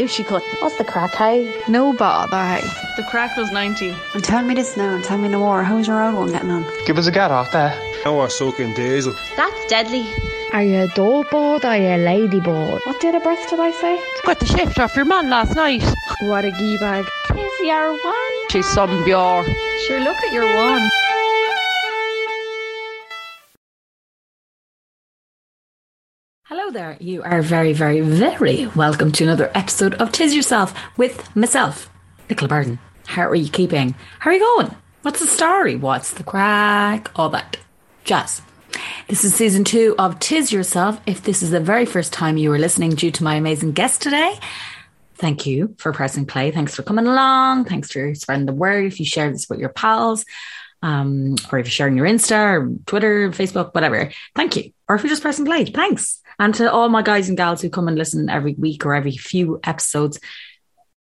how she cut? What's the crack, hey? No bother, hey. The crack was 90. And tell me this now, and tell me no more. How's your old one getting on? Give us a get off there. Now we're soaking diesel. That's deadly. Are you a dollboard or are you a ladybird? What did of birth did I say? Got the shift off your man last night. What a gee bag. Tis your one. She's some bure. Sure, look at your one. Hello there. You are very, very, very welcome to another episode of Tis Yourself with myself, Nicola Burden. How are you keeping? How are you going? What's the story? What's the crack? All that jazz. This is season two of Tis Yourself. If this is the very first time you are listening due to my amazing guest today, thank you for pressing play. Thanks for coming along. Thanks for spreading the word. If you share this with your pals, um, or if you're sharing your Insta or Twitter, Facebook, whatever, thank you. Or if you're just pressing play, thanks. And to all my guys and gals who come and listen every week or every few episodes,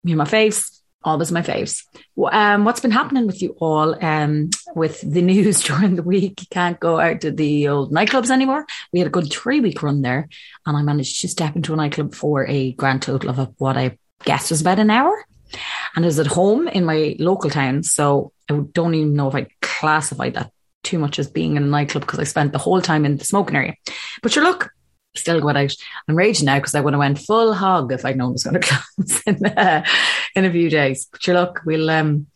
you're my faves, always my faves. Um, what's been happening with you all um, with the news during the week? You can't go out to the old nightclubs anymore. We had a good three week run there, and I managed to step into a nightclub for a grand total of what I guessed was about an hour. And I was at home in my local town, so I don't even know if I classified that too much as being in a nightclub because I spent the whole time in the smoking area. But sure, look, still going out. I'm raging now because I would have went full hog if I'd known it was going to close in, uh, in a few days. But sure, look, we'll um,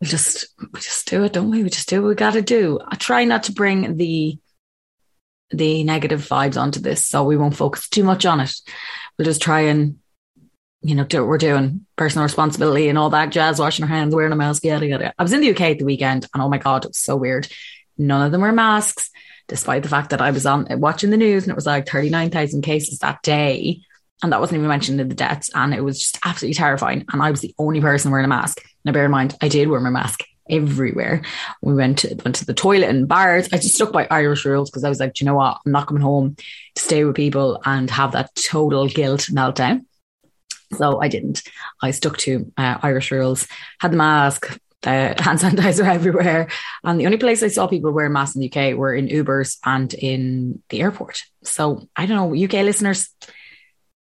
we'll just we just do it, don't we? We just do what we got to do. I try not to bring the the negative vibes onto this, so we won't focus too much on it. We'll just try and you know do what we're doing, personal responsibility and all that jazz, washing our hands, wearing a mask, yada yada. I was in the UK at the weekend, and oh my god, it was so weird. None of them were masks despite the fact that I was on watching the news and it was like 39,000 cases that day. And that wasn't even mentioned in the deaths. And it was just absolutely terrifying. And I was the only person wearing a mask. Now, bear in mind, I did wear my mask everywhere. We went to, went to the toilet and bars. I just stuck by Irish rules because I was like, you know what? I'm not coming home to stay with people and have that total guilt meltdown. So I didn't. I stuck to uh, Irish rules, had the mask, uh, hand sanitizer everywhere. And the only place I saw people wearing masks in the UK were in Ubers and in the airport. So I don't know, UK listeners,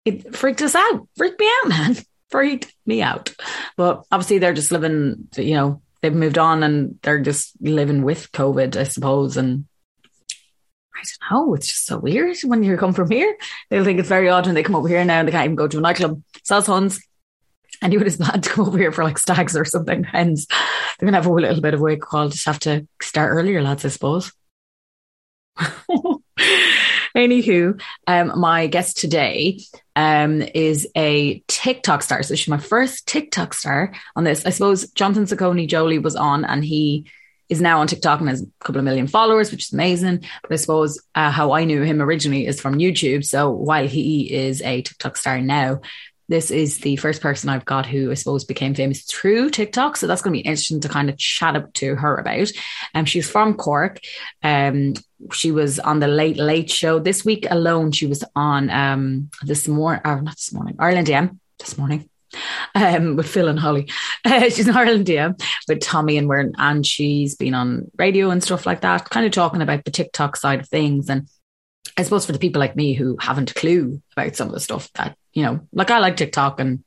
it freaked us out, freaked me out, man, freaked me out. But obviously, they're just living, you know, they've moved on and they're just living with COVID, I suppose. And I don't know, it's just so weird when you come from here. They'll think it's very odd when they come over here now and they can't even go to a nightclub, sells huns, and he would to come over here for like stags or something. And they're gonna have a little bit of wake call. Just have to start earlier, lads, I suppose. Anywho, um, my guest today um, is a TikTok star. So she's my first TikTok star on this. I suppose Jonathan Saccone Joly was on, and he is now on TikTok and has a couple of million followers, which is amazing. But I suppose uh, how I knew him originally is from YouTube. So while he is a TikTok star now, this is the first person I've got who I suppose became famous through TikTok. So that's going to be interesting to kind of chat up to her about. Um, she's from Cork. Um, she was on the Late Late Show this week alone. She was on um this morning, or not this morning, Ireland AM this morning. Um, with Phil and Holly. Uh, she's in Ireland AM with Tommy and Wern, and she's been on radio and stuff like that, kind of talking about the TikTok side of things and I suppose for the people like me who haven't a clue about some of the stuff that, you know, like I like TikTok and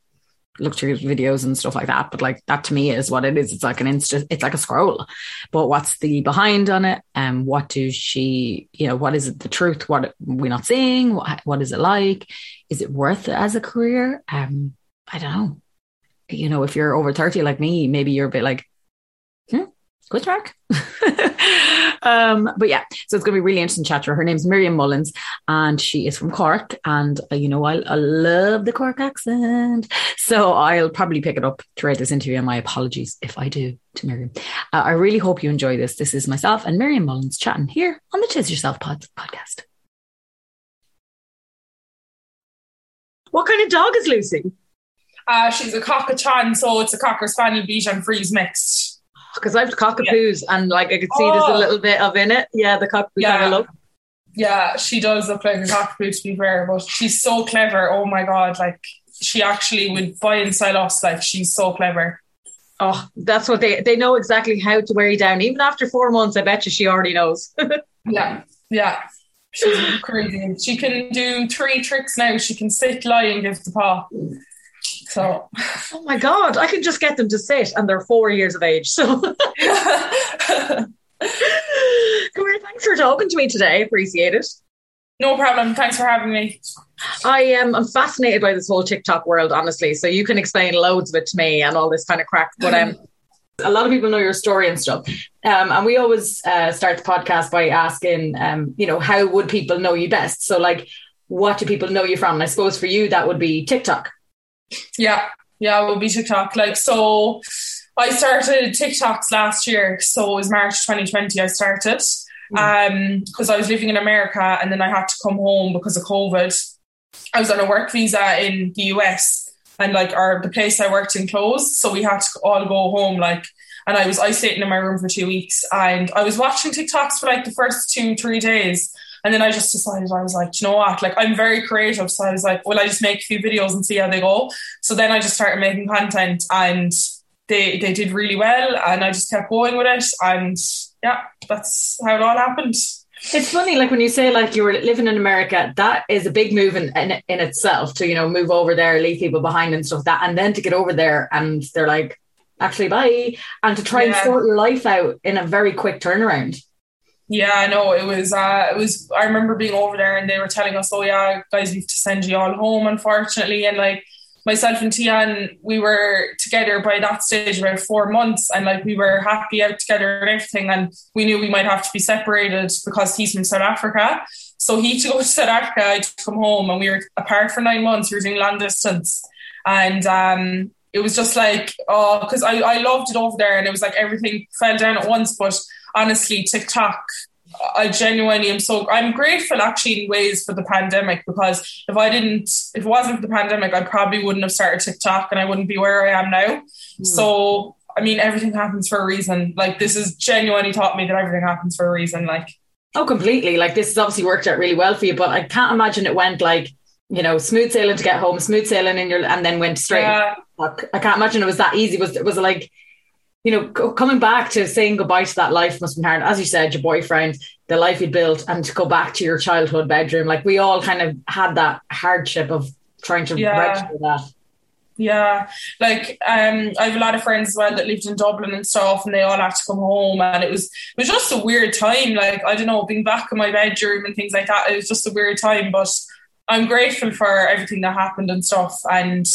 look through videos and stuff like that. But like that to me is what it is. It's like an insta, it's like a scroll. But what's the behind on it? And um, what does she, you know, what is it the truth? What we're not seeing? What, what is it like? Is it worth it as a career? Um, I don't know. You know, if you're over 30 like me, maybe you're a bit like, hmm, question mark. um, but yeah, so it's going to be really interesting chat to her. Her name's Miriam Mullins and she is from Cork. And, uh, you know, I, I love the Cork accent. So I'll probably pick it up throughout this interview. And my apologies if I do to Miriam. Uh, I really hope you enjoy this. This is myself and Miriam Mullins chatting here on the Tis Yourself pod- podcast. What kind of dog is Lucy? Uh, she's a cockatoo, so it's a cocker spaniel Bichon Frise mixed. Because I've cockatoos yeah. and like I could see oh. there's a oh. little bit of in it. Yeah, the cockatoos yeah. have a look. Yeah, she does look like a cockapoo to be fair, but she's so clever. Oh my god, like she actually would buy and sell us. Like she's so clever. Oh, that's what they they know exactly how to wear you down. Even after four months, I bet you she already knows. Yeah, yeah. She's crazy. She can do three tricks now. She can sit, lie, and give the paw. So, oh my god, I can just get them to sit, and they're four years of age. So, come here. Thanks for talking to me today. Appreciate it. no problem. Thanks for having me. I am I'm fascinated by this whole TikTok world, honestly. So you can explain loads of it to me and all this kind of crack. But um, a lot of people know your story and stuff. Um, and we always uh, start the podcast by asking, um, you know, how would people know you best? So, like, what do people know you from? And I suppose for you, that would be TikTok. Yeah, yeah, it will be TikTok. Like, so I started TikToks last year. So it was March 2020 I started um because I was living in America and then I had to come home because of COVID. I was on a work visa in the US and like our the place I worked in closed, so we had to all go home like and I was isolating in my room for two weeks and I was watching TikToks for like the first two, three days. And then I just decided I was like, you know what? Like I'm very creative. So I was like, well, I just make a few videos and see how they go. So then I just started making content and they they did really well and I just kept going with it and yeah, that's how it all happened. It's funny, like when you say like you were living in America, that is a big move in, in in itself to you know move over there, leave people behind and stuff. That and then to get over there and they're like, actually, bye, and to try and sort your life out in a very quick turnaround. Yeah, I know it was. Uh, it was. I remember being over there, and they were telling us, "Oh yeah, guys, we have to send you all home." Unfortunately, and like myself and Tian, we were together by that stage about four months, and like we were happy out together and everything. And we knew we might have to be separated because he's from South Africa. So he to go to South Africa, I to come home, and we were apart for nine months. We were doing long distance, and um, it was just like, oh, because I I loved it over there, and it was like everything fell down at once, but honestly, TikTok, I genuinely am so I'm grateful actually in ways for the pandemic because if I didn't if it wasn't for the pandemic, I probably wouldn't have started TikTok and I wouldn't be where I am now. Hmm. So I mean everything happens for a reason. Like this has genuinely taught me that everything happens for a reason. Like Oh, completely. Like this has obviously worked out really well for you, but I can't imagine it went like you know smooth sailing to get home, smooth sailing in your and then went straight. yeah, I can't imagine it was that easy. Was it was it like, you know, co- coming back to saying goodbye to that life must been hard. As you said, your boyfriend, the life you'd built, and to go back to your childhood bedroom. Like we all kind of had that hardship of trying to Yeah. register that. Yeah, like um, I have a lot of friends as well that lived in Dublin and stuff, and they all had to come home, and it was it was just a weird time. Like I don't know, being back in my bedroom and things like that. It was just a weird time, but I'm grateful for everything that happened and stuff. And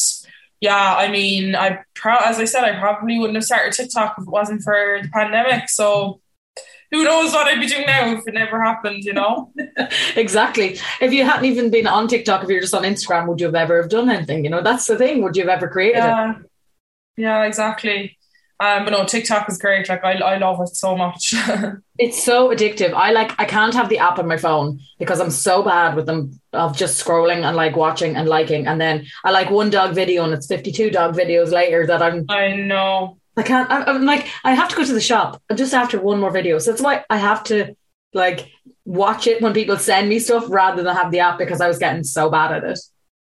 yeah, I mean, I pro- as I said, I probably wouldn't have started TikTok if it wasn't for the pandemic. So who knows what I'd be doing now if it never happened, you know? Exactly. If you hadn't even been on TikTok, if you're just on Instagram, would you have ever have done anything? You know, that's the thing. Would you have ever created it? Yeah, yeah, exactly. Um, but no, TikTok is great. Like I, I love it so much. It's so addictive. I like I can't have the app on my phone because I'm so bad with them of just scrolling and like watching and liking. And then I like one dog video and it's 52 dog videos later that I'm I know. I can't I, I'm like I have to go to the shop just after one more video. So that's why I have to like watch it when people send me stuff rather than have the app because I was getting so bad at it.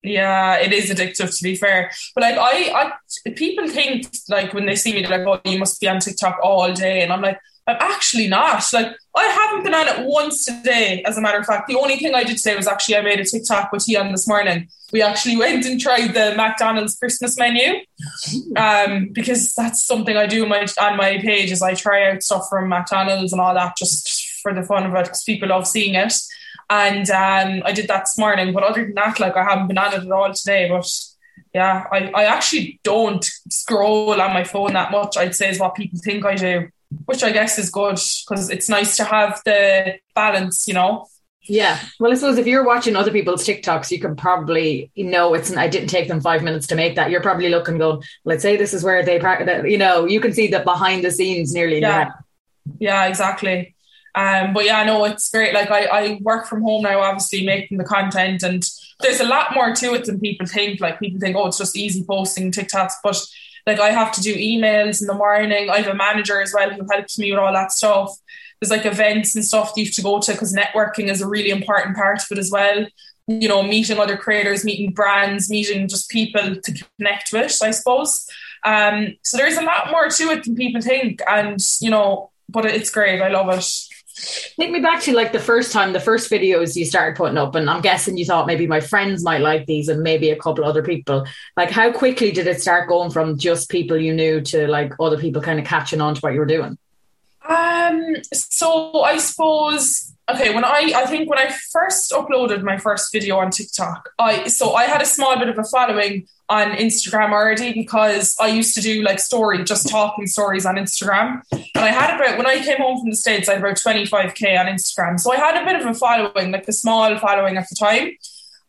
Yeah, it is addictive to be fair. But like I, I people think like when they see me, they're like, "Oh, you must be on TikTok all day," and I'm like, I'm actually not. Like I haven't been on it once today. As a matter of fact, the only thing I did today was actually I made a TikTok with Ian this morning. We actually went and tried the McDonald's Christmas menu um, because that's something I do on my, on my page. Is I try out stuff from McDonald's and all that just for the fun of it because people love seeing it. And um, I did that this morning. But other than that, like I haven't been on it at all today. But yeah, I, I actually don't scroll on my phone that much. I'd say is what people think I do, which I guess is good because it's nice to have the balance, you know. Yeah. Well, I suppose if you're watching other people's TikToks, you can probably you know it's. I didn't take them five minutes to make that. You're probably looking, going, let's say this is where they, you know, you can see the behind the scenes nearly. Yeah. head. Yeah, exactly. Um, but yeah, no, it's great. Like I, I work from home now, obviously making the content, and there's a lot more to it than people think. Like people think, oh, it's just easy posting TikToks, but Like I have to do emails in the morning. I have a manager as well who helps me with all that stuff. There's like events and stuff that you have to go to because networking is a really important part of it as well. You know, meeting other creators, meeting brands, meeting just people to connect with, I suppose. Um, so there's a lot more to it than people think. And, you know, but it's great. I love it. Take me back to like the first time, the first videos you started putting up, and I'm guessing you thought maybe my friends might like these and maybe a couple other people. Like, how quickly did it start going from just people you knew to like other people kind of catching on to what you were doing? Um, so I suppose okay when i i think when i first uploaded my first video on tiktok i so i had a small bit of a following on instagram already because i used to do like story just talking stories on instagram and i had about when i came home from the states i had about 25k on instagram so i had a bit of a following like a small following at the time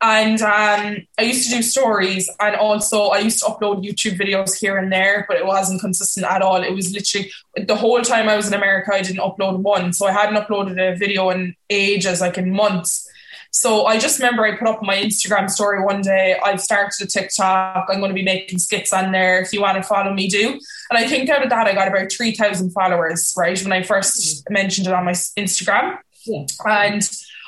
and um, I used to do stories, and also I used to upload YouTube videos here and there, but it wasn't consistent at all. It was literally the whole time I was in America, I didn't upload one, so I hadn't uploaded a video in ages, like in months. So I just remember I put up my Instagram story one day. I've started a TikTok. I'm going to be making skits on there. If you want to follow me, do. And I think out of that, I got about 3,000 followers, right? When I first mm. mentioned it on my Instagram. Yeah. And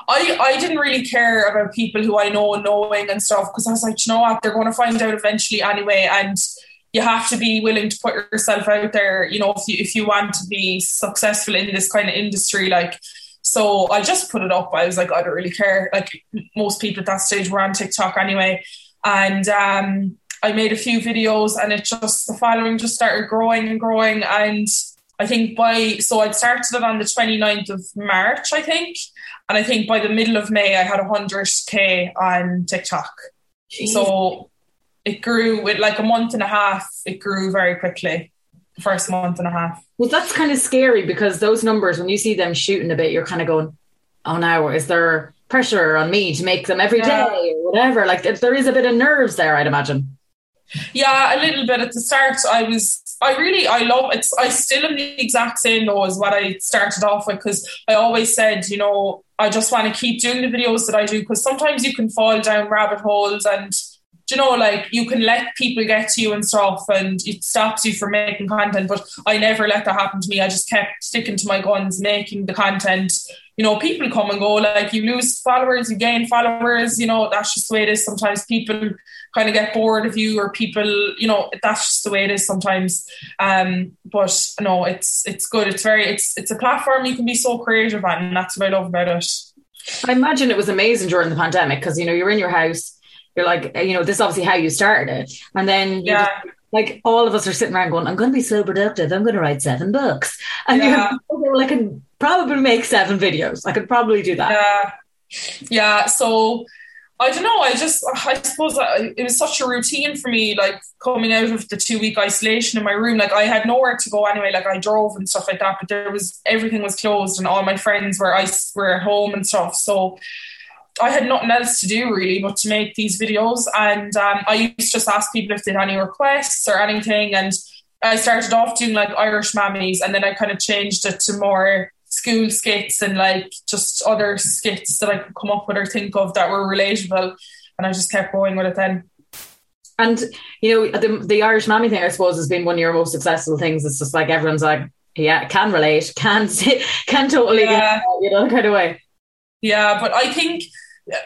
I, I didn't really care about people who I know and knowing and stuff because I was like, you know what, they're going to find out eventually anyway. And you have to be willing to put yourself out there, you know, if you if you want to be successful in this kind of industry, like so I just put it up. I was like, I don't really care. Like most people at that stage were on TikTok anyway. And um I made a few videos and it just the following just started growing and growing and I think by so I'd started it on the 29th of March, I think. And I think by the middle of May, I had 100k on TikTok. Jeez. So it grew with like a month and a half, it grew very quickly. First month and a half. Well, that's kind of scary because those numbers, when you see them shooting a bit, you're kind of going, oh, now is there pressure on me to make them every yeah. day or whatever? Like there is a bit of nerves there, I'd imagine. Yeah, a little bit at the start. I was I really I love it's I still am the exact same though as what I started off with because I always said, you know, I just want to keep doing the videos that I do because sometimes you can fall down rabbit holes and you know, like you can let people get to you and stuff and it stops you from making content. But I never let that happen to me. I just kept sticking to my guns, making the content. You know, people come and go, like you lose followers, you gain followers, you know, that's just the way it is. Sometimes people kind of get bored of you or people, you know, that's just the way it is sometimes. Um, but no, it's it's good. It's very it's it's a platform you can be so creative on and that's what I love about it. I imagine it was amazing during the pandemic because you know you're in your house, you're like eh, you know this is obviously how you started it, and then yeah. Just, like all of us are sitting around going, I'm going to be so productive. I'm going to write seven books, and yeah. you're like, I can probably make seven videos. I could probably do that. Yeah, yeah. So I don't know. I just, I suppose uh, it was such a routine for me, like coming out of the two week isolation in my room. Like I had nowhere to go anyway. Like I drove and stuff like that, but there was everything was closed, and all my friends were I were at home and stuff. So I had nothing else to do really but to make these videos. And um, I used to just ask people if they had any requests or anything. And I started off doing like Irish mammies, and then I kind of changed it to more school skits and like just other skits that I could come up with or think of that were relatable. And I just kept going with it then. And you know, the, the Irish mammy thing, I suppose, has been one of your most successful things. It's just like everyone's like, yeah, can relate, can can totally yeah. you know, kind of way. Yeah, but I think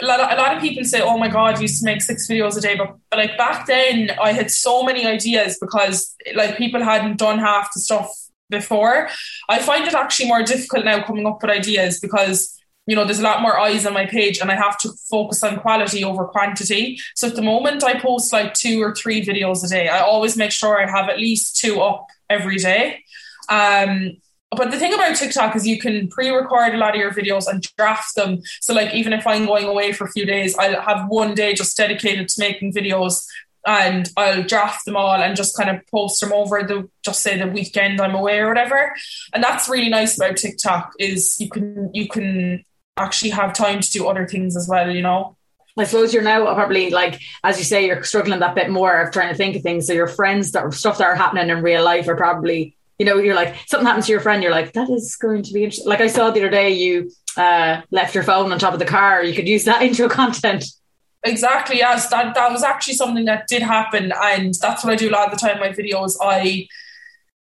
a lot, of, people say, "Oh my God, used to make six videos a day," but, but like back then, I had so many ideas because like people hadn't done half the stuff before. I find it actually more difficult now coming up with ideas because you know there's a lot more eyes on my page and I have to focus on quality over quantity. So at the moment I post like two or three videos a day. I always make sure I have at least two up every day. Um, but the thing about TikTok is you can pre-record a lot of your videos and draft them. So like even if I'm going away for a few days, I'll have one day just dedicated to making videos and I'll draft them all and just kind of post them over the just say the weekend I'm away or whatever. And that's really nice about TikTok is you can you can actually have time to do other things as well, you know. I suppose you're now probably like, as you say, you're struggling that bit more of trying to think of things. So your friends that stuff that are happening in real life are probably, you know, you're like something happens to your friend, you're like, that is going to be interesting. Like I saw the other day, you uh, left your phone on top of the car. You could use that intro content. exactly. Yes, that that was actually something that did happen, and that's what I do a lot of the time. My videos, I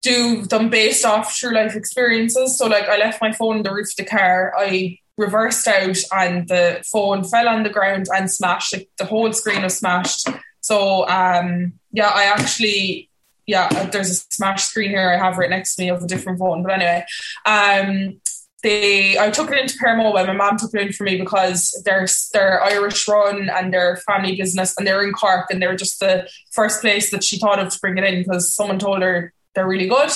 do them based off true life experiences. So, like, I left my phone on the roof of the car. I reversed out, and the phone fell on the ground and smashed. Like, the whole screen was smashed. So, um, yeah, I actually yeah, there's a smash screen here I have right next to me of a different phone. But anyway, um, they I took it into Paramobile. My mom took it in for me because they're they're Irish run and they're family business and they're in Cork and they're just the first place that she thought of to bring it in because someone told her they're really good.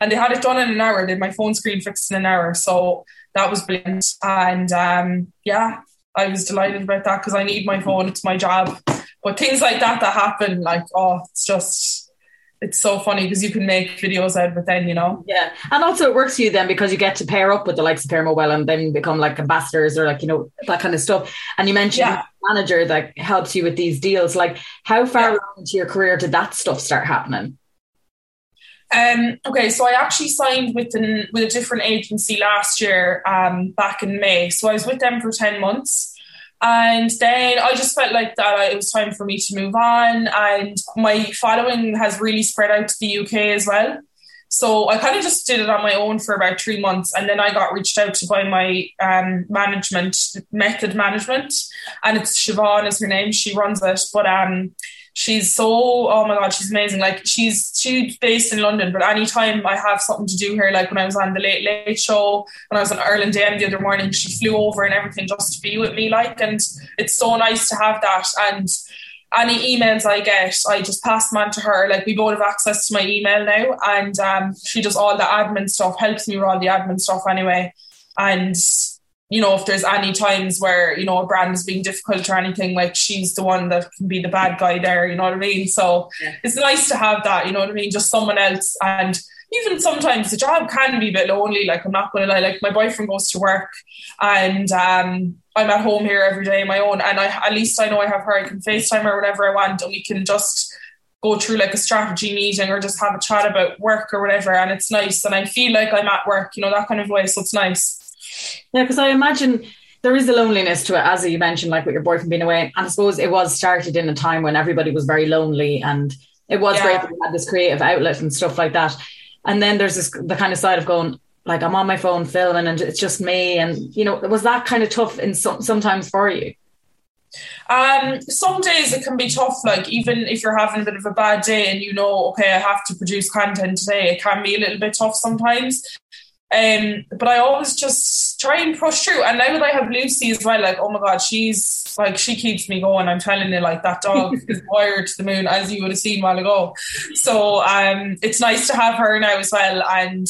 And they had it done in an hour. They had my phone screen fixed in an hour. So that was brilliant. And um, yeah, I was delighted about that because I need my phone. It's my job. But things like that that happen, like, oh, it's just it's so funny because you can make videos out of it then, you know? Yeah. And also it works for you then because you get to pair up with the likes of Paramobile and then become like ambassadors or like, you know, that kind of stuff. And you mentioned yeah. manager that helps you with these deals. Like how far yeah. into your career did that stuff start happening? Um, okay, so I actually signed with an, with a different agency last year, um, back in May. So I was with them for 10 months. And then I just felt like that it was time for me to move on. And my following has really spread out to the UK as well. So I kind of just did it on my own for about three months. And then I got reached out to by my um, management, Method Management. And it's Siobhan is her name. She runs it. But um, she's so oh my god she's amazing like she's she's based in london but anytime i have something to do here like when i was on the late late show when i was on ireland the other morning she flew over and everything just to be with me like and it's so nice to have that and any emails I get, I just pass them on to her. Like we both have access to my email now, and um, she does all the admin stuff, helps me with all the admin stuff anyway. And you know, if there's any times where, you know, a brand is being difficult or anything, like she's the one that can be the bad guy there, you know what I mean? So yeah. it's nice to have that, you know what I mean? Just someone else. And even sometimes the job can be a bit lonely. Like I'm not gonna lie, like my boyfriend goes to work and um, I'm at home here every day on my own and I at least I know I have her, I can FaceTime her whenever I want and we can just go through like a strategy meeting or just have a chat about work or whatever and it's nice and I feel like I'm at work, you know, that kind of way. So it's nice. Yeah, because I imagine there is a loneliness to it, as you mentioned, like with your boyfriend being away. And I suppose it was started in a time when everybody was very lonely and it was yeah. great that we had this creative outlet and stuff like that. And then there's this the kind of side of going, like I'm on my phone filming and it's just me. And you know, was that kind of tough in some sometimes for you? Um, some days it can be tough, like even if you're having a bit of a bad day and you know, okay, I have to produce content today, it can be a little bit tough sometimes. Um, but I always just try and push through. And now that I have Lucy as well, like, oh my God, she's like, she keeps me going. I'm telling you, like, that dog is wired to the moon, as you would have seen a while ago. So um, it's nice to have her now as well. And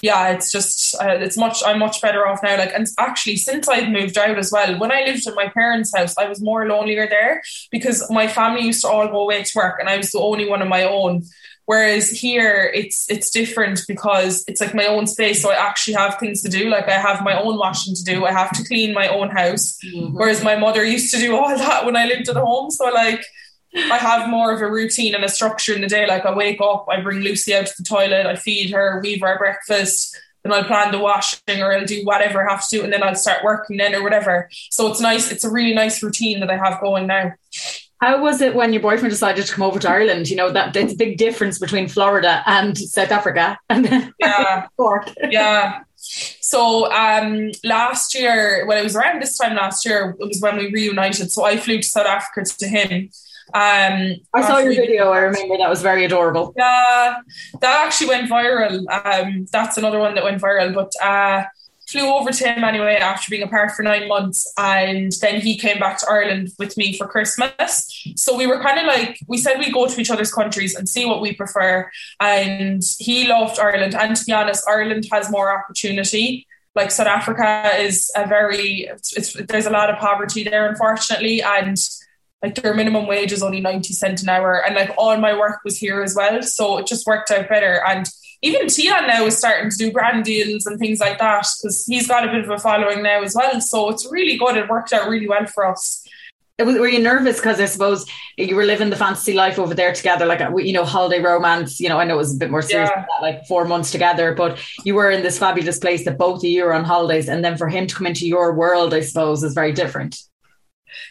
yeah, it's just, uh, it's much, I'm much better off now. Like, and actually, since I've moved out as well, when I lived in my parents' house, I was more lonelier there because my family used to all go away to work and I was the only one on my own. Whereas here it's it's different because it's like my own space. So I actually have things to do. Like I have my own washing to do. I have to clean my own house. Mm-hmm. Whereas my mother used to do all that when I lived at home. So like I have more of a routine and a structure in the day. Like I wake up, I bring Lucy out to the toilet, I feed her, weave her breakfast, then I'll plan the washing or I'll do whatever I have to do, and then I'll start working then or whatever. So it's nice. It's a really nice routine that I have going now. How was it when your boyfriend decided to come over to Ireland? You know that it's a big difference between Florida and South Africa, and then yeah, yeah. So um, last year, well, it was around this time last year. It was when we reunited. So I flew to South Africa to him. Um, I saw your video. I remember that was very adorable. Yeah, that actually went viral. Um, that's another one that went viral. But uh, flew over to him anyway after being apart for nine months and then he came back to Ireland with me for Christmas. So we were kind of like we said we go to each other's countries and see what we prefer. And he loved Ireland. And to be honest, Ireland has more opportunity. Like South Africa is a very it's, it's, there's a lot of poverty there, unfortunately, and like their minimum wage is only 90 cent an hour and like all my work was here as well so it just worked out better and even Tian now is starting to do brand deals and things like that because he's got a bit of a following now as well. So it's really good. It worked out really well for us. Were you nervous because I suppose you were living the fantasy life over there together, like uh, you know, holiday romance? You know, I know it was a bit more serious, yeah. that, like four months together, but you were in this fabulous place that both of you were on holidays, and then for him to come into your world, I suppose, is very different.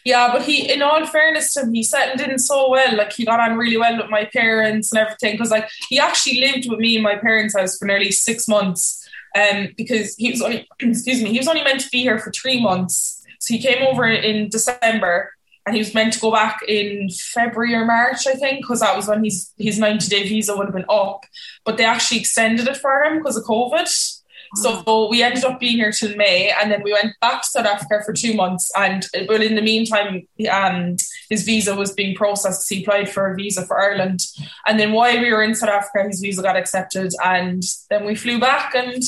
Yeah, but he, in all fairness to him, he settled in so well. Like he got on really well with my parents and everything. Because like he actually lived with me in my parents' house for nearly six months. Um, because he was only, excuse me, he was only meant to be here for three months. So he came over in December, and he was meant to go back in February or March, I think, because that was when his his ninety day visa would have been up. But they actually extended it for him because of COVID. So we ended up being here till May, and then we went back to South Africa for two months. And well, in the meantime, um, his visa was being processed. He applied for a visa for Ireland, and then while we were in South Africa, his visa got accepted, and then we flew back and.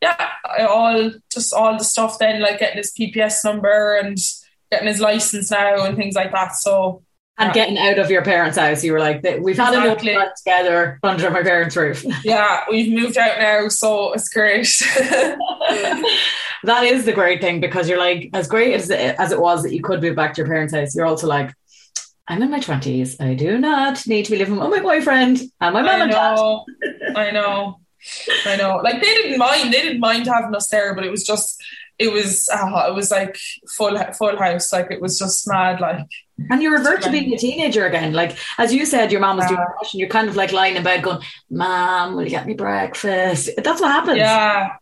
Yeah, all just all the stuff then, like getting his PPS number and getting his license now and things like that. So and getting out of your parents' house, you were like, "We've had exactly. enough together under my parents' roof." Yeah, we've moved out now, so it's great. that is the great thing because you're like, as great as it, as it was that you could move back to your parents' house, you're also like, I'm in my twenties. I do not need to be living with my boyfriend and my mom and dad. I know. I know. Like they didn't mind. They didn't mind having us there, but it was just it was uh, it was like full full house. Like it was just mad. Like and you revert to being a teenager again. Like as you said, your mom was yeah. doing brush and you're kind of like lying in bed going, "Mom, will you get me breakfast?" That's what happens. Yeah,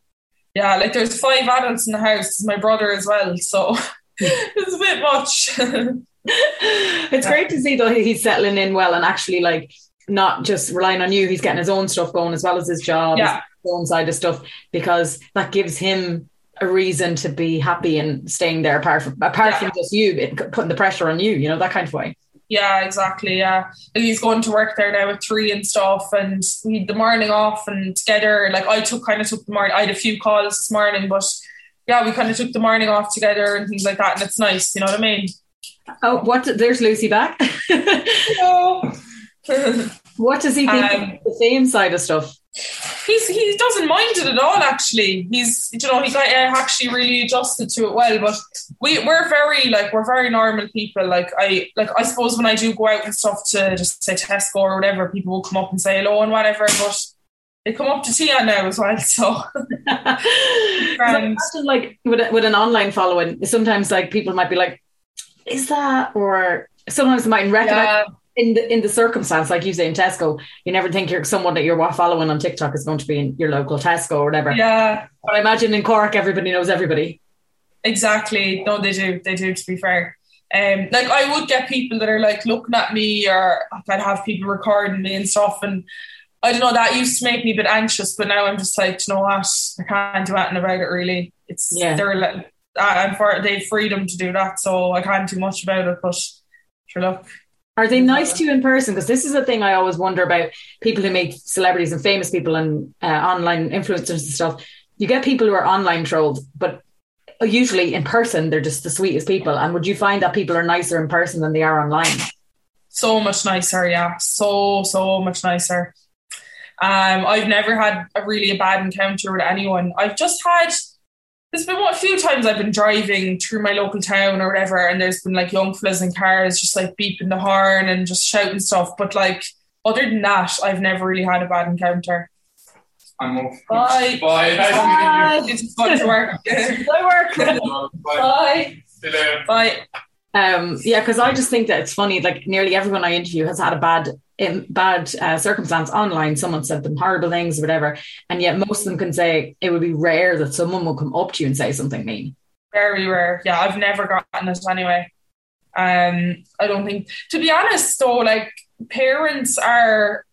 yeah. Like there's five adults in the house. My brother as well, so it's a bit much. it's yeah. great to see though he's settling in well and actually like not just relying on you. He's getting his own stuff going as well as his job, yeah. his own side of stuff, because that gives him a reason to be happy and staying there apart from apart yeah. from just you putting the pressure on you, you know, that kind of way. Yeah, exactly. Yeah, and he's going to work there now at three and stuff, and we had the morning off and together. Like I took kind of took the morning. I had a few calls this morning, but yeah, we kind of took the morning off together and things like that, and it's nice. You know what I mean? Oh, what? There's Lucy back. what does he think um, the same side of stuff? He's he doesn't mind it at all. Actually, he's you know he got uh, actually really adjusted to it well. But we we're very like we're very normal people. Like I like I suppose when I do go out and stuff to just say Tesco or whatever, people will come up and say hello and whatever. But they come up to Tia now as well. So, imagine like with with an online following, sometimes like people might be like, "Is that?" or sometimes they might recognize. Yeah in the in the circumstance, like you say in Tesco, you never think you're someone that you're following on TikTok is going to be in your local Tesco or whatever. Yeah. But I imagine in Cork everybody knows everybody. Exactly. No, they do. They do to be fair. Um, like I would get people that are like looking at me or I'd have people recording me and stuff and I don't know, that used to make me a bit anxious, but now I'm just like, you know what? I can't do anything about it really. It's yeah. they're I'm for they've freedom to do that, so I can't do much about it, but sure look, are they nice to you in person? Because this is a thing I always wonder about people who make celebrities and famous people and uh, online influencers and stuff. You get people who are online trolled, but usually in person they're just the sweetest people. And would you find that people are nicer in person than they are online? So much nicer, yeah. So so much nicer. Um, I've never had a really a bad encounter with anyone. I've just had there's been what a few times I've been driving through my local town or whatever, and there's been like young fellas in cars just like beeping the horn and just shouting stuff. But like other than that, I've never really had a bad encounter. I'm off. Bye. Bye. Nice Bye. It's fun to work. Bye work. Bye. Bye. Bye. Um, yeah, because I just think that it's funny. Like nearly everyone I interview has had a bad, in, bad uh, circumstance online. Someone said them horrible things, or whatever, and yet most of them can say it would be rare that someone will come up to you and say something mean. Very rare. Yeah, I've never gotten it anyway. Um, I don't think. To be honest, though, like parents are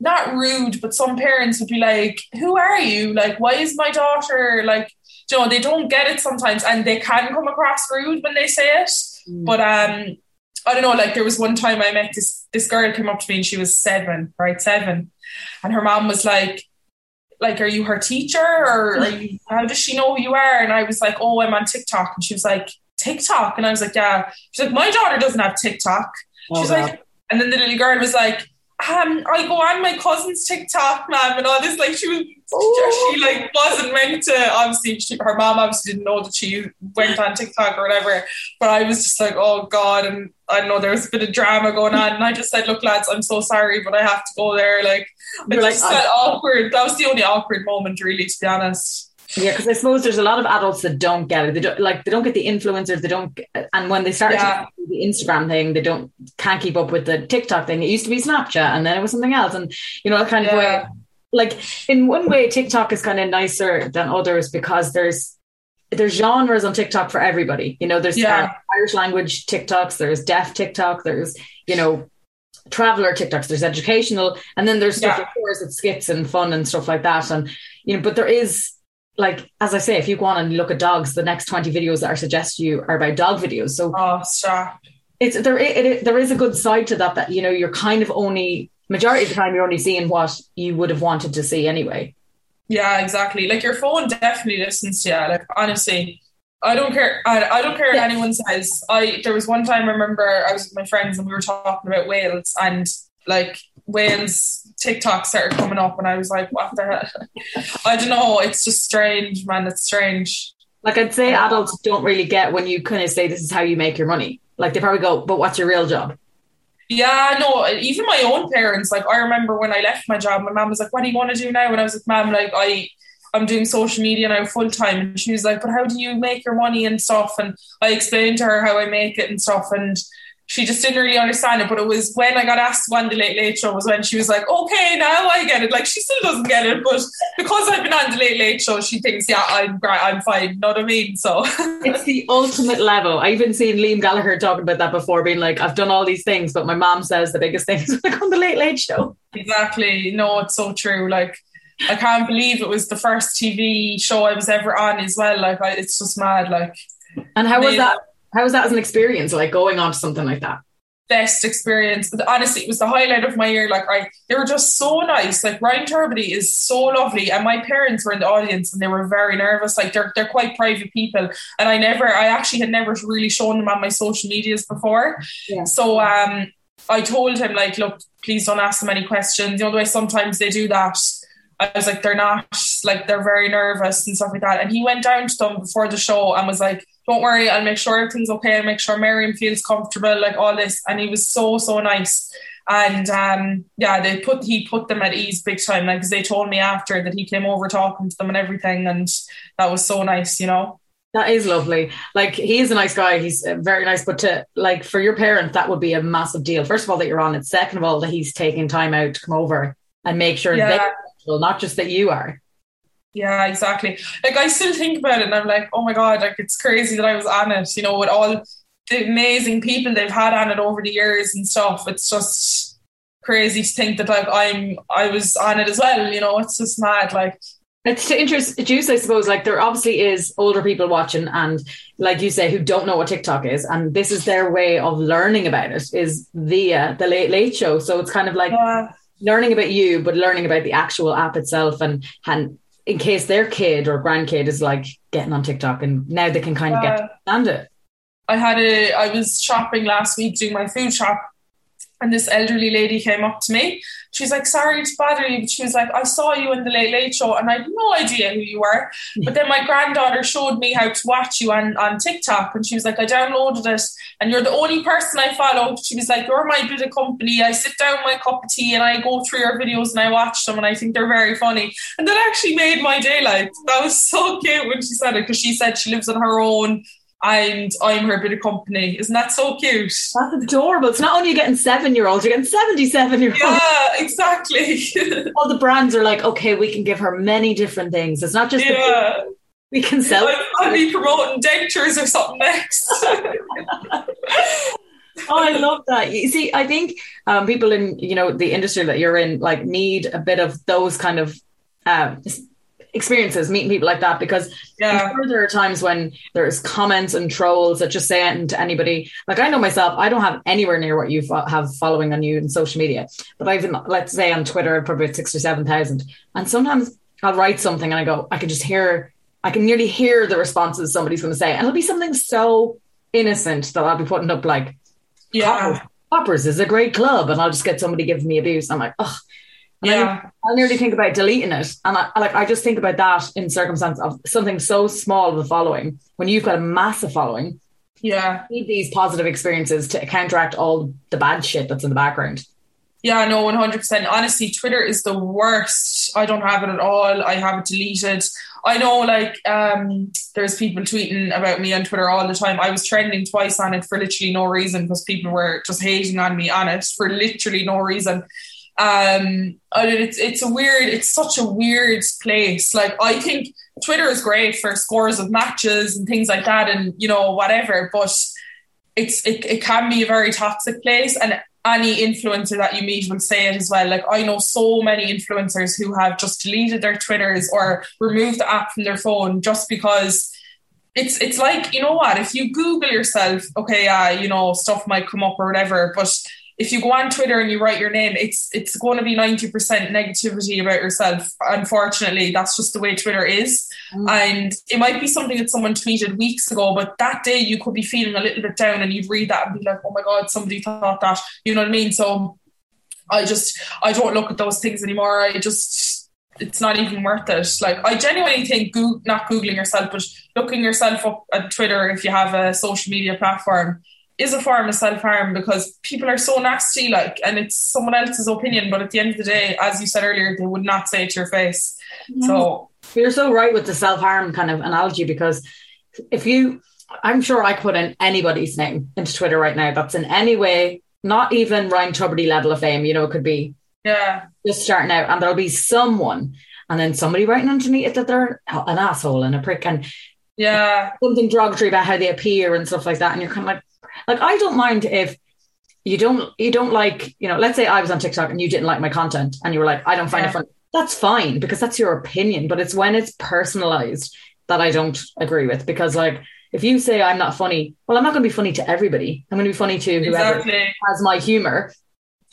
not rude, but some parents would be like, "Who are you? Like, why is my daughter like?" You know, they don't get it sometimes, and they can come across rude when they say it. Mm. But um, I don't know. Like there was one time I met this this girl came up to me and she was seven, right, seven, and her mom was like, like, are you her teacher or you, how does she know who you are? And I was like, oh, I'm on TikTok, and she was like, TikTok, and I was like, yeah. She's like, my daughter doesn't have TikTok. Oh, She's like, and then the little girl was like, um, I go on my cousin's TikTok, ma'am, and all this. Like she was, oh. she like wasn't meant to. Obviously, she, her mom obviously didn't know that she went on TikTok or whatever. But I was just like, oh god, and I know there was a bit of drama going on, and I just said, look, lads, I'm so sorry, but I have to go there. Like, You're I just like, felt awkward. That was the only awkward moment, really, to be honest. Yeah, because I suppose there's a lot of adults that don't get it. They don't like they don't get the influencers. They don't, and when they start Yeah. the Instagram thing, they don't can't keep up with the TikTok thing. It used to be Snapchat, and then it was something else, and you know, that kind of way. Like in one way, TikTok is kind of nicer than others because there's there's genres on TikTok for everybody. You know, there's Yeah. uh, Irish language TikToks, there's deaf TikTok, there's you know traveler TikToks, there's educational, and then there's stuff Yeah. of course it's skits and fun and stuff like that. And you know, but there is like as I say, if you go on and look at dogs, the next twenty videos that are suggested to you are about dog videos. So Oh, stop. it's there. It, it, there is a good side to that. That you know, you're kind of only majority of the time you're only seeing what you would have wanted to see anyway. Yeah, exactly. Like your phone definitely listens to you. Like honestly, I don't care. I, I don't care Yeah. what anyone says. I there was one time I remember I was with my friends and we were talking about whales and like whales TikTok started coming up and I was like, what the hell? I don't know. It's just strange, man. It's strange. Like I'd say, adults don't really get when you kind of say this is how you make your money. Like they probably go, but what's your real job? Yeah, no, even my own parents, like I remember when I left my job, my mom was like, What do you want to do now? And I was like, Mom, like I I'm doing social media now full time and she was like, But how do you make your money and stuff? And I explained to her how I make it and stuff and she just didn't really understand it. But it was when I got asked one the late late show was when she was like, Okay, now I get it. Like she still doesn't get it, but because I've been on the late late show, she thinks, Yeah, I'm great, I'm fine. You know what I mean? So It's the ultimate level. I've even seen Liam Gallagher talking about that before, being like, I've done all these things, but my mom says the biggest thing is like on the Late Late Show. Exactly. No, it's so true. Like, I can't believe it was the first TV show I was ever on as well. Like, I, it's just mad. Like, And how was that? How was that as an experience, like going on to something like that? best experience. Honestly, it was the highlight of my year. Like, I they were just so nice. Like, Ryan Tubridy is so lovely, and my parents were in the audience, and they were very nervous. Like, they're they're quite private people, and I never, I actually had never really shown them on my social medias before. Yeah. So, um, I told him like, look, please don't ask them any questions. You know the way sometimes they do that. I was like, they're not like they're very nervous and stuff like that. And he went down to them before the show and was like, Don't worry, I'll make sure everything's okay, I'll make sure Miriam feels comfortable, like all this. And he was so, so nice. And um, yeah, they put he put them at ease big time. Like they told me after that he came over talking to them and everything, and that was so nice, you know. That is lovely. Like he is a nice guy. He's uh, very nice. But to like for your parents, that would be a massive deal. First of all, that you're on it. Second of all, that he's taking time out to come over and make sure Yeah. they're not just that you are. Yeah, exactly. Like I still think about it and I'm like, oh my god, like it's crazy that I was on it, you know, with all the amazing people they've had on it over the years and stuff. It's just crazy to think that like I'm I was on it as well, you know, it's just mad. Like It's to introduce, I suppose, like there obviously is older people watching and like you say, who don't know what TikTok is. And this is their way of learning about it is via the late late show. So it's kind of like yeah, learning about you, but learning about the actual app itself and and in case their kid or grandkid is like getting on TikTok and now they can kind of get to understand it. I had a I was shopping last week doing my food shop and this elderly lady came up to me. She's like, sorry to bother you, but she was like, I saw you in the Late Late Show and I had no idea who you were. But then my granddaughter showed me how to watch you on, on TikTok and she was like, I downloaded it and you're the only person I follow. She was like, You're my bit of company. I sit down with my cup of tea and I go through your videos and I watch them and I think they're very funny. And that actually made my day like that was so cute when she said it because she said she lives on her own and I'm her bit of company. Isn't that so cute? That's adorable. It's not only getting seven year olds, you're getting 77 year olds. Yeah, exactly. All the brands are like, okay, we can give her many different things. It's not just yeah. food. we can sell. I'll, I'll be promoting dentures or something next. Oh, I love that. You see, I think um, people in you know the industry that you're in like need a bit of those kind of uh, experiences, meeting people like that, because yeah. Sure there are times when there's comments and trolls that just say anything to anybody. Like I know myself, I don't have anywhere near what you fo- have following on you in social media, but I've let's say on Twitter, I've probably six or seven thousand, and sometimes I'll write something and I go, I can just hear, I can nearly hear the responses somebody's going to say, and it'll be something so innocent that I'll be putting up like, Yeah. Poppers is a great club, and I'll just get somebody giving me abuse. I'm like, oh, Yeah. I'll nearly think about deleting it, and I I like I just think about that in circumstance of something so small of a following. When you've got a massive following, Yeah. you need these positive experiences to counteract all the bad shit that's in the background. Yeah, no, one hundred percent. Honestly, Twitter is the worst. I don't have it at all. I have it deleted. I know, like, um, there's people tweeting about me on Twitter all the time. I was trending twice on it for literally no reason because people were just hating on me on it for literally no reason. Um, it's it's a weird. It's such a weird place. Like, I think Twitter is great for scores of matches and things like that, and you know whatever. But it's it, it can be a very toxic place, and any influencer that you meet will say it as well. Like I know so many influencers who have just deleted their Twitters or removed the app from their phone just because it's it's like you know what if you Google yourself, okay, yeah, you know stuff might come up or whatever, but if you go on Twitter and you write your name, it's it's going to be ninety percent negativity about yourself. Unfortunately, that's just the way Twitter is, mm. and it might be something that someone tweeted weeks ago, but that day you could be feeling a little bit down, and you'd read that and be like, "Oh my god, somebody thought that." You know what I mean? So, I just I don't look at those things anymore. I just it's not even worth it. Like I genuinely think, not googling yourself, but looking yourself up at Twitter if you have a social media platform is a form of self harm because people are so nasty, like, and it's someone else's opinion. But at the end of the day, as you said earlier, they would not say it to your face. Mm-hmm. So you're so right with the self harm kind of analogy because if you, I'm sure I could put in anybody's name into Twitter right now that's in any way not even Ryan Tubridy level of fame. You know, it could be yeah just starting out, and there'll be someone, and then somebody writing underneath it that they're an asshole and a prick and yeah something derogatory about how they appear and stuff like that, and you're kind of like like I don't mind if you don't you don't like, you know, let's say I was on TikTok and you didn't like my content and you were like, I don't find yeah. it funny. That's fine because that's your opinion. But it's when it's personalized that I don't agree with because like if you say I'm not funny, well, I'm not going to be funny to everybody. I'm going to be funny to whoever exactly. has my humor.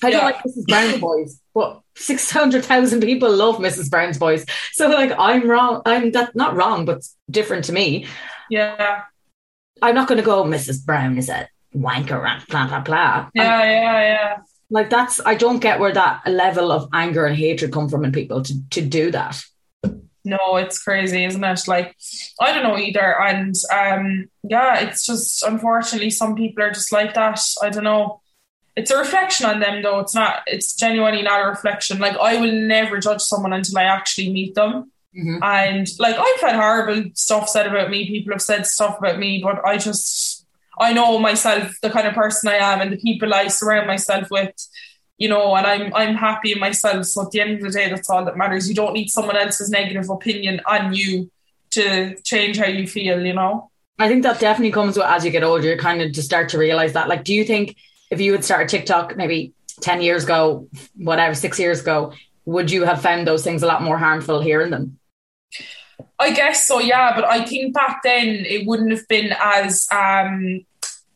I yeah. don't like Mrs. Brown's boys, but six hundred thousand people love Mrs. Brown's boys. So like I'm wrong. I'm that not wrong, but different to me. Yeah. I'm not going to go. Mrs. Brown is a wanker, and blah blah blah. Yeah, and, yeah, yeah. Like that's I don't get where that level of anger and hatred come from in people to to do that. No, it's crazy, isn't it? Like I don't know either, and um, yeah, it's just unfortunately some people are just like that. I don't know. It's a reflection on them, though. It's not. It's genuinely not a reflection. Like I will never judge someone until I actually meet them. Mm-hmm. And like I've had horrible stuff said about me. People have said stuff about me, but I just I know myself, the kind of person I am, and the people I surround myself with. You know, and I'm I'm happy in myself. So at the end of the day, that's all that matters. You don't need someone else's negative opinion on you to change how you feel. You know. I think that definitely comes with as you get older. You kind of to start to realize that. Like, do you think if you would start TikTok maybe ten years ago, whatever, six years ago, would you have found those things a lot more harmful hearing them? I guess so, yeah. But I think back then it wouldn't have been as um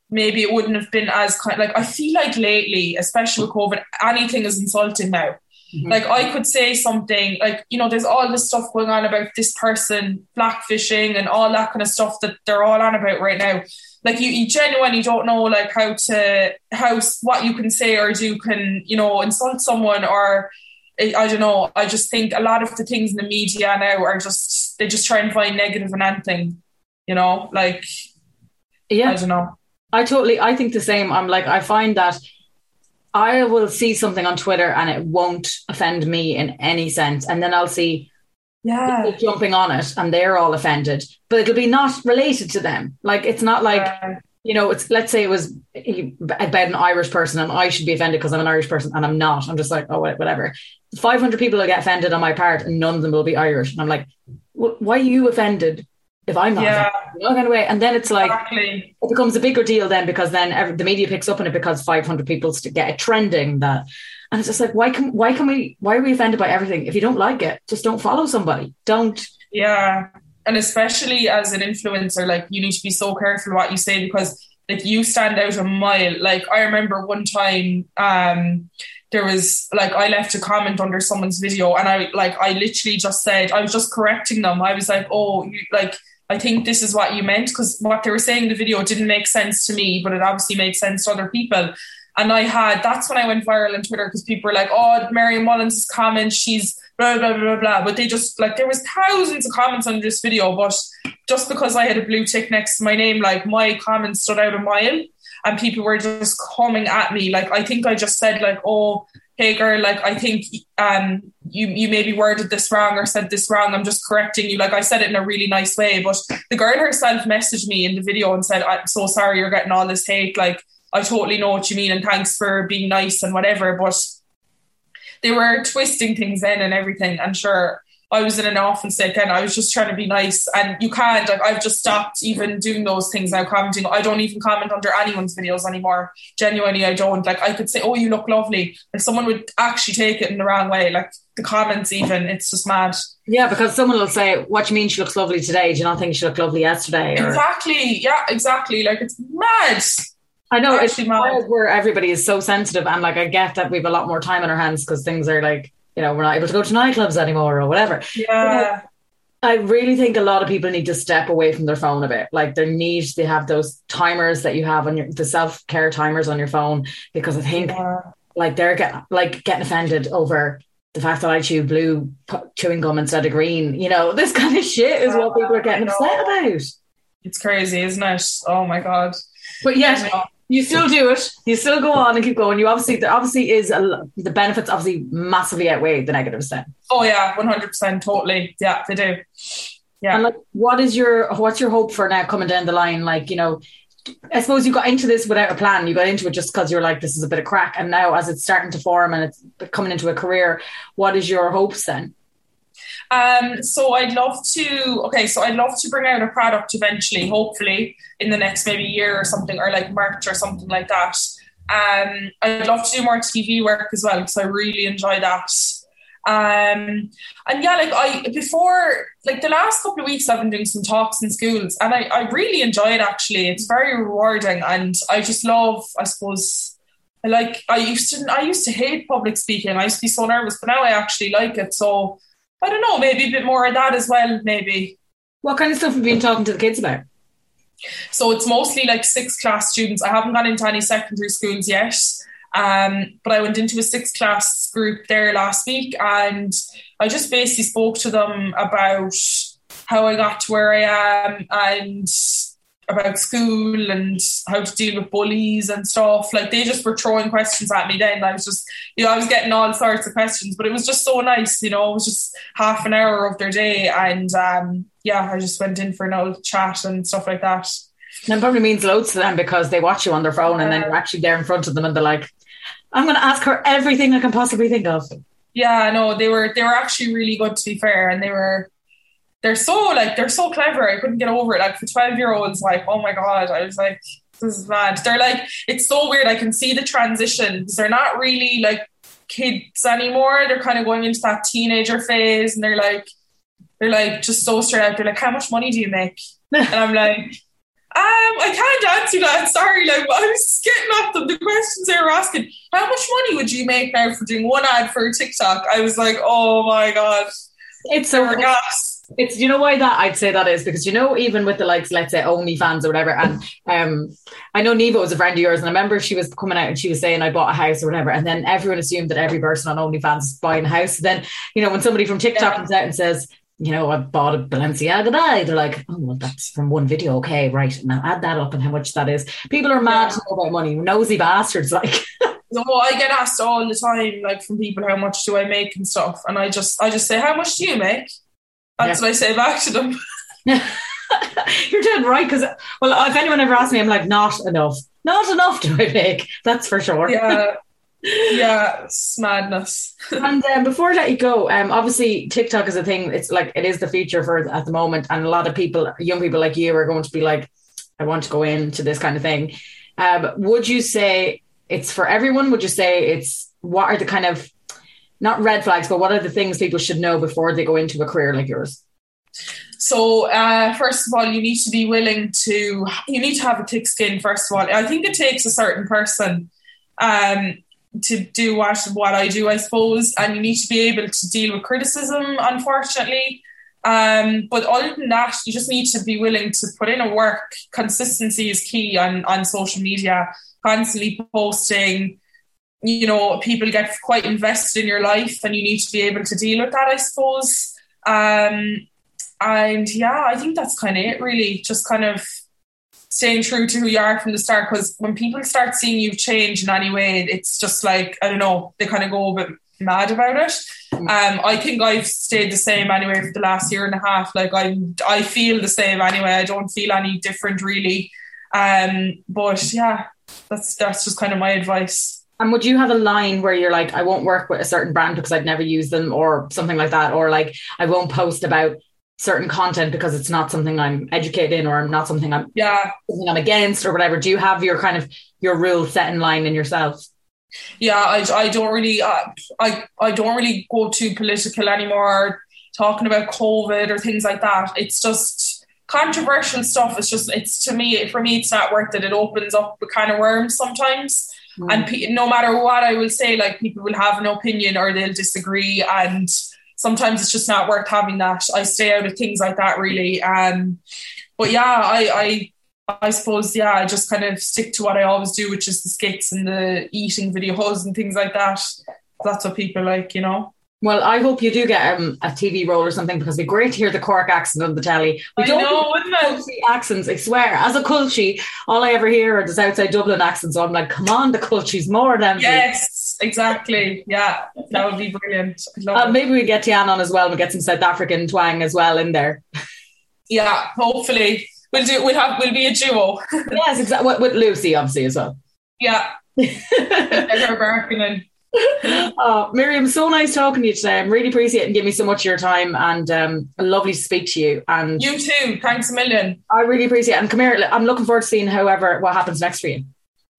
maybe it wouldn't have been as kind like I feel like lately, especially with COVID, anything is insulting now. Mm-hmm. Like I could say something like, you know, there's all this stuff going on about this person blackfishing and all that kind of stuff that they're all on about right now. Like you, you genuinely don't know like how to how what you can say or do can, you know, insult someone or I don't know. I just think a lot of the things in the media now are just they just try and find negative in anything. You know, like yeah, I don't know. I totally. I think the same. I'm like I find that I will see something on Twitter and it won't offend me in any sense, and then I'll see yeah jumping on it and they're all offended, but it'll be not related to them. Like it's not like. Yeah you know, it's let's say it was about an Irish person and I should be offended because I'm an Irish person and I'm not. I'm just like, oh, whatever. 500 people will get offended on my part and none of them will be Irish. And I'm like, why are you offended if I'm not? Yeah. You know, kind of way. And then it's like, exactly. it becomes a bigger deal then because then every, the media picks up on it because 500 people get it trending that. And it's just like, why can, why can we, why are we offended by everything? If you don't like it, just don't follow somebody. Don't. Yeah and especially as an influencer, like you need to be so careful what you say because like you stand out a mile. Like I remember one time, um, there was like I left a comment under someone's video, and I like I literally just said I was just correcting them. I was like, oh, you, like I think this is what you meant because what they were saying in the video didn't make sense to me, but it obviously made sense to other people. And I had that's when I went viral on Twitter because people were like, "Oh, Miriam Mullins' comment, she's blah blah blah blah." But they just like there was thousands of comments on this video, but just because I had a blue tick next to my name, like my comments stood out a mile, and people were just coming at me. Like I think I just said like, "Oh, hey girl, like I think um you you maybe worded this wrong or said this wrong. I'm just correcting you. Like I said it in a really nice way. But the girl herself messaged me in the video and said, I'm so sorry you're getting all this hate. Like I totally know what you mean and thanks for being nice and whatever. But they were twisting things in and everything. I'm sure I was in an awful state and I was just trying to be nice. And you can't like I've just stopped even doing those things now. Commenting I don't even comment under anyone's videos anymore. Genuinely I don't. Like I could say oh you look lovely. And someone would actually take it in the wrong way. Like the comments even it's just mad. Yeah because someone will say what do you mean she looks lovely today? Do you not think she looked lovely yesterday? Or... exactly. Yeah exactly. Like it's mad I know it's where everybody is so sensitive and like I get that we've a lot more time on our hands because things are like you know, we're not able to go to nightclubs anymore or whatever. Yeah. I really think a lot of people need to step away from their phone a bit. Like they need to have those timers that you have on your the self care timers on your phone because I think yeah. like they're getting like getting offended over the fact that I chew blue chewing gum instead of green. You know, this kind of shit is what people are getting upset about. It's crazy, isn't it? Oh my god! But yes, you still do it. You still go on and keep going. You obviously there obviously is a, the benefits obviously massively outweigh the negatives. Then. Oh yeah, one hundred percent, totally. Yeah, they do. Yeah. And like, what is your what's your hope for now coming down the line? Like, you know, I suppose you got into this without a plan. You got into it just because you're like, this is a bit of crack. And now, as it's starting to form and it's coming into a career, what is your hopes then? Um, so I'd love to. Okay, so I'd love to bring out a product eventually, hopefully in the next maybe year or something, or like March or something like that. Um, I'd love to do more TV work as well because I really enjoy that. Um, and yeah, like I before, like the last couple of weeks, I've been doing some talks in schools, and I, I really enjoy it. Actually, it's very rewarding, and I just love. I suppose I like. I used to. I used to hate public speaking. I used to be so nervous, but now I actually like it. So I don't know, maybe a bit more of that as well, maybe. What kind of stuff have you been talking to the kids about? So it's mostly like sixth class students. I haven't gone into any secondary schools yet. Um, but I went into a sixth class group there last week and I just basically spoke to them about how I got to where I am and about school and how to deal with bullies and stuff. Like they just were throwing questions at me then. I was just, you know, I was getting all sorts of questions, but it was just so nice, you know, it was just half an hour of their day. And um, yeah, I just went in for an old chat and stuff like that. And probably means loads to them because they watch you on their phone and then you're actually there in front of them and they're like, I'm going to ask her everything I can possibly think of. Yeah, no, they were they were actually really good to be fair, and they were they're so like they're so clever. I couldn't get over it. Like for twelve year olds, like oh my god, I was like this is mad. They're like it's so weird. I can see the transitions. They're not really like kids anymore. They're kind of going into that teenager phase, and they're like they're like just so straight out. They're like, how much money do you make? and I'm like. Um, I can't answer that. Sorry, like I was getting at them. The questions they were asking: How much money would you make now for doing one ad for TikTok? I was like, Oh my god, it's a, gas it's you know why that I'd say that is because you know even with the likes let's say OnlyFans or whatever and um I know Neva was a friend of yours and I remember she was coming out and she was saying I bought a house or whatever and then everyone assumed that every person on OnlyFans is buying a house then you know when somebody from TikTok yeah. comes out and says you know I bought a Balenciaga bag they're like oh well that's from one video okay right now add that up and how much that is people are mad yeah. about money nosy bastards like No, I get asked all the time, like from people, how much do I make and stuff, and I just, I just say, how much do you make? That's yeah. what I say back to them. You're doing right because, well, if anyone ever asks me, I'm like, not enough. Not enough do I make? That's for sure. Yeah. yeah, it's madness. and um, before I let you go, um, obviously TikTok is a thing. It's like it is the future for at the moment, and a lot of people, young people like you, are going to be like, I want to go into this kind of thing. Um, would you say it's for everyone? Would you say it's what are the kind of not red flags, but what are the things people should know before they go into a career like yours? So, uh, first of all, you need to be willing to, you need to have a thick skin, first of all. I think it takes a certain person um, to do what, what I do, I suppose, and you need to be able to deal with criticism, unfortunately. Um, but other than that, you just need to be willing to put in a work. Consistency is key on, on social media, constantly posting, you know, people get quite invested in your life and you need to be able to deal with that, I suppose. Um, and yeah, I think that's kind of it, really. Just kind of staying true to who you are from the start. Because when people start seeing you change in any way, it's just like I don't know, they kind of go a bit mad about it. Um, I think I've stayed the same anyway for the last year and a half. Like I, I feel the same anyway. I don't feel any different really. Um, but yeah, that's that's just kind of my advice. And would you have a line where you're like, I won't work with a certain brand because I've never used them, or something like that, or like I won't post about certain content because it's not something I'm educated in, or I'm not something I'm yeah something I'm against, or whatever. Do you have your kind of your rule set in line in yourself? Yeah, I, I don't really uh, I I don't really go too political anymore. Talking about COVID or things like that, it's just controversial stuff. It's just it's to me for me it's not worth it. It opens up a kind of worms sometimes. Mm. And pe- no matter what I will say, like people will have an opinion or they'll disagree, and sometimes it's just not worth having that. I stay out of things like that really. Um, but yeah, I, I, I suppose yeah, I just kind of stick to what I always do, which is the skits and the eating video videos and things like that. That's what people like, you know. Well, I hope you do get um, a TV role or something because it'd be great to hear the Cork accent on the telly. We I don't know, wouldn't accents, I swear. As a culture, all I ever hear are the outside Dublin accents. So I'm like, come on, the culture's more than Yes, exactly. Yeah, that would be brilliant. Uh, maybe we get Tian on as well. We get some South African twang as well in there. Yeah, hopefully we'll do. We'll have. We'll be a duo. yes, exactly. With, with Lucy, obviously as well. Yeah. her barking and oh, Miriam, so nice talking to you today. I'm really appreciate and give me so much of your time and um, lovely to speak to you. And you too. Thanks a million. I really appreciate it. And come here, I'm looking forward to seeing however what happens next for you.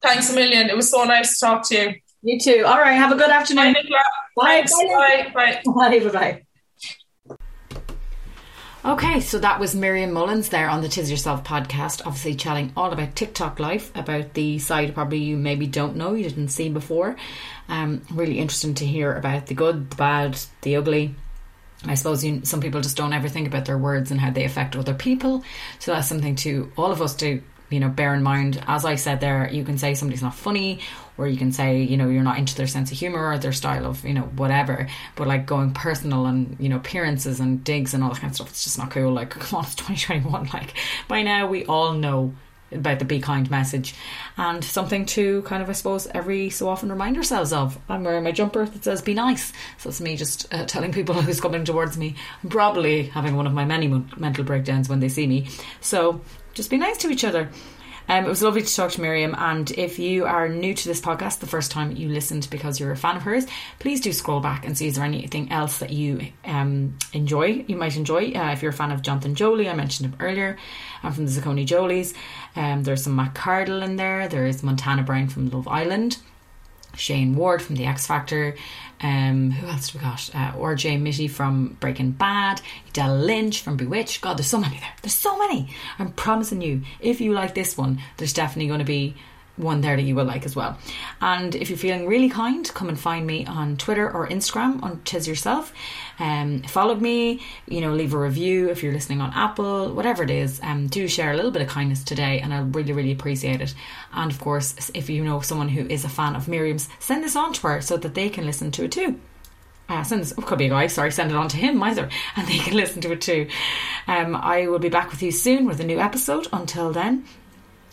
Thanks a million. It was so nice to talk to you. You too. All right. Have a good afternoon. Bye. Bye. Bye. Bye. Bye. Bye. Bye. Okay, so that was Miriam Mullins there on the Tis Yourself podcast, obviously chatting all about TikTok life, about the side probably you maybe don't know, you didn't see before. Um, really interesting to hear about the good, the bad, the ugly. I suppose you, some people just don't ever think about their words and how they affect other people. So that's something to all of us to you know bear in mind. As I said there, you can say somebody's not funny, or you can say you know you're not into their sense of humor or their style of you know whatever. But like going personal and you know appearances and digs and all that kind of stuff it's just not cool. Like come on it's 2021 like by now we all know about the be kind message. And something to kind of I suppose every so often remind ourselves of. I'm wearing my jumper that says be nice. So it's me just uh, telling people who's coming towards me I'm probably having one of my many mental breakdowns when they see me. So just be nice to each other um, it was lovely to talk to Miriam. And if you are new to this podcast, the first time you listened because you're a fan of hers, please do scroll back and see is there anything else that you um, enjoy, you might enjoy. Uh, if you're a fan of Jonathan Joly, I mentioned him earlier. I'm from the Saccone Jolys. Um, there's some Matt in there. There is Montana Brown from Love Island. Shane Ward from The X Factor. Um, who else do we got? Uh, RJ Mitte from Breaking Bad. Edele Lynch from Bewitched. God, there's so many there. There's so many. I'm promising you, if you like this one, there's definitely going to be one there that you will like as well. And if you're feeling really kind, come and find me on Twitter or Instagram on Tis Yourself. Um, follow me, you know, leave a review if you're listening on Apple, whatever it is. Um, do share a little bit of kindness today, and I'll really, really appreciate it. And of course, if you know someone who is a fan of Miriam's, send this on to her so that they can listen to it too. Uh, send this, oh, could be a guy, sorry, send it on to him either, and they can listen to it too. Um, I will be back with you soon with a new episode. Until then,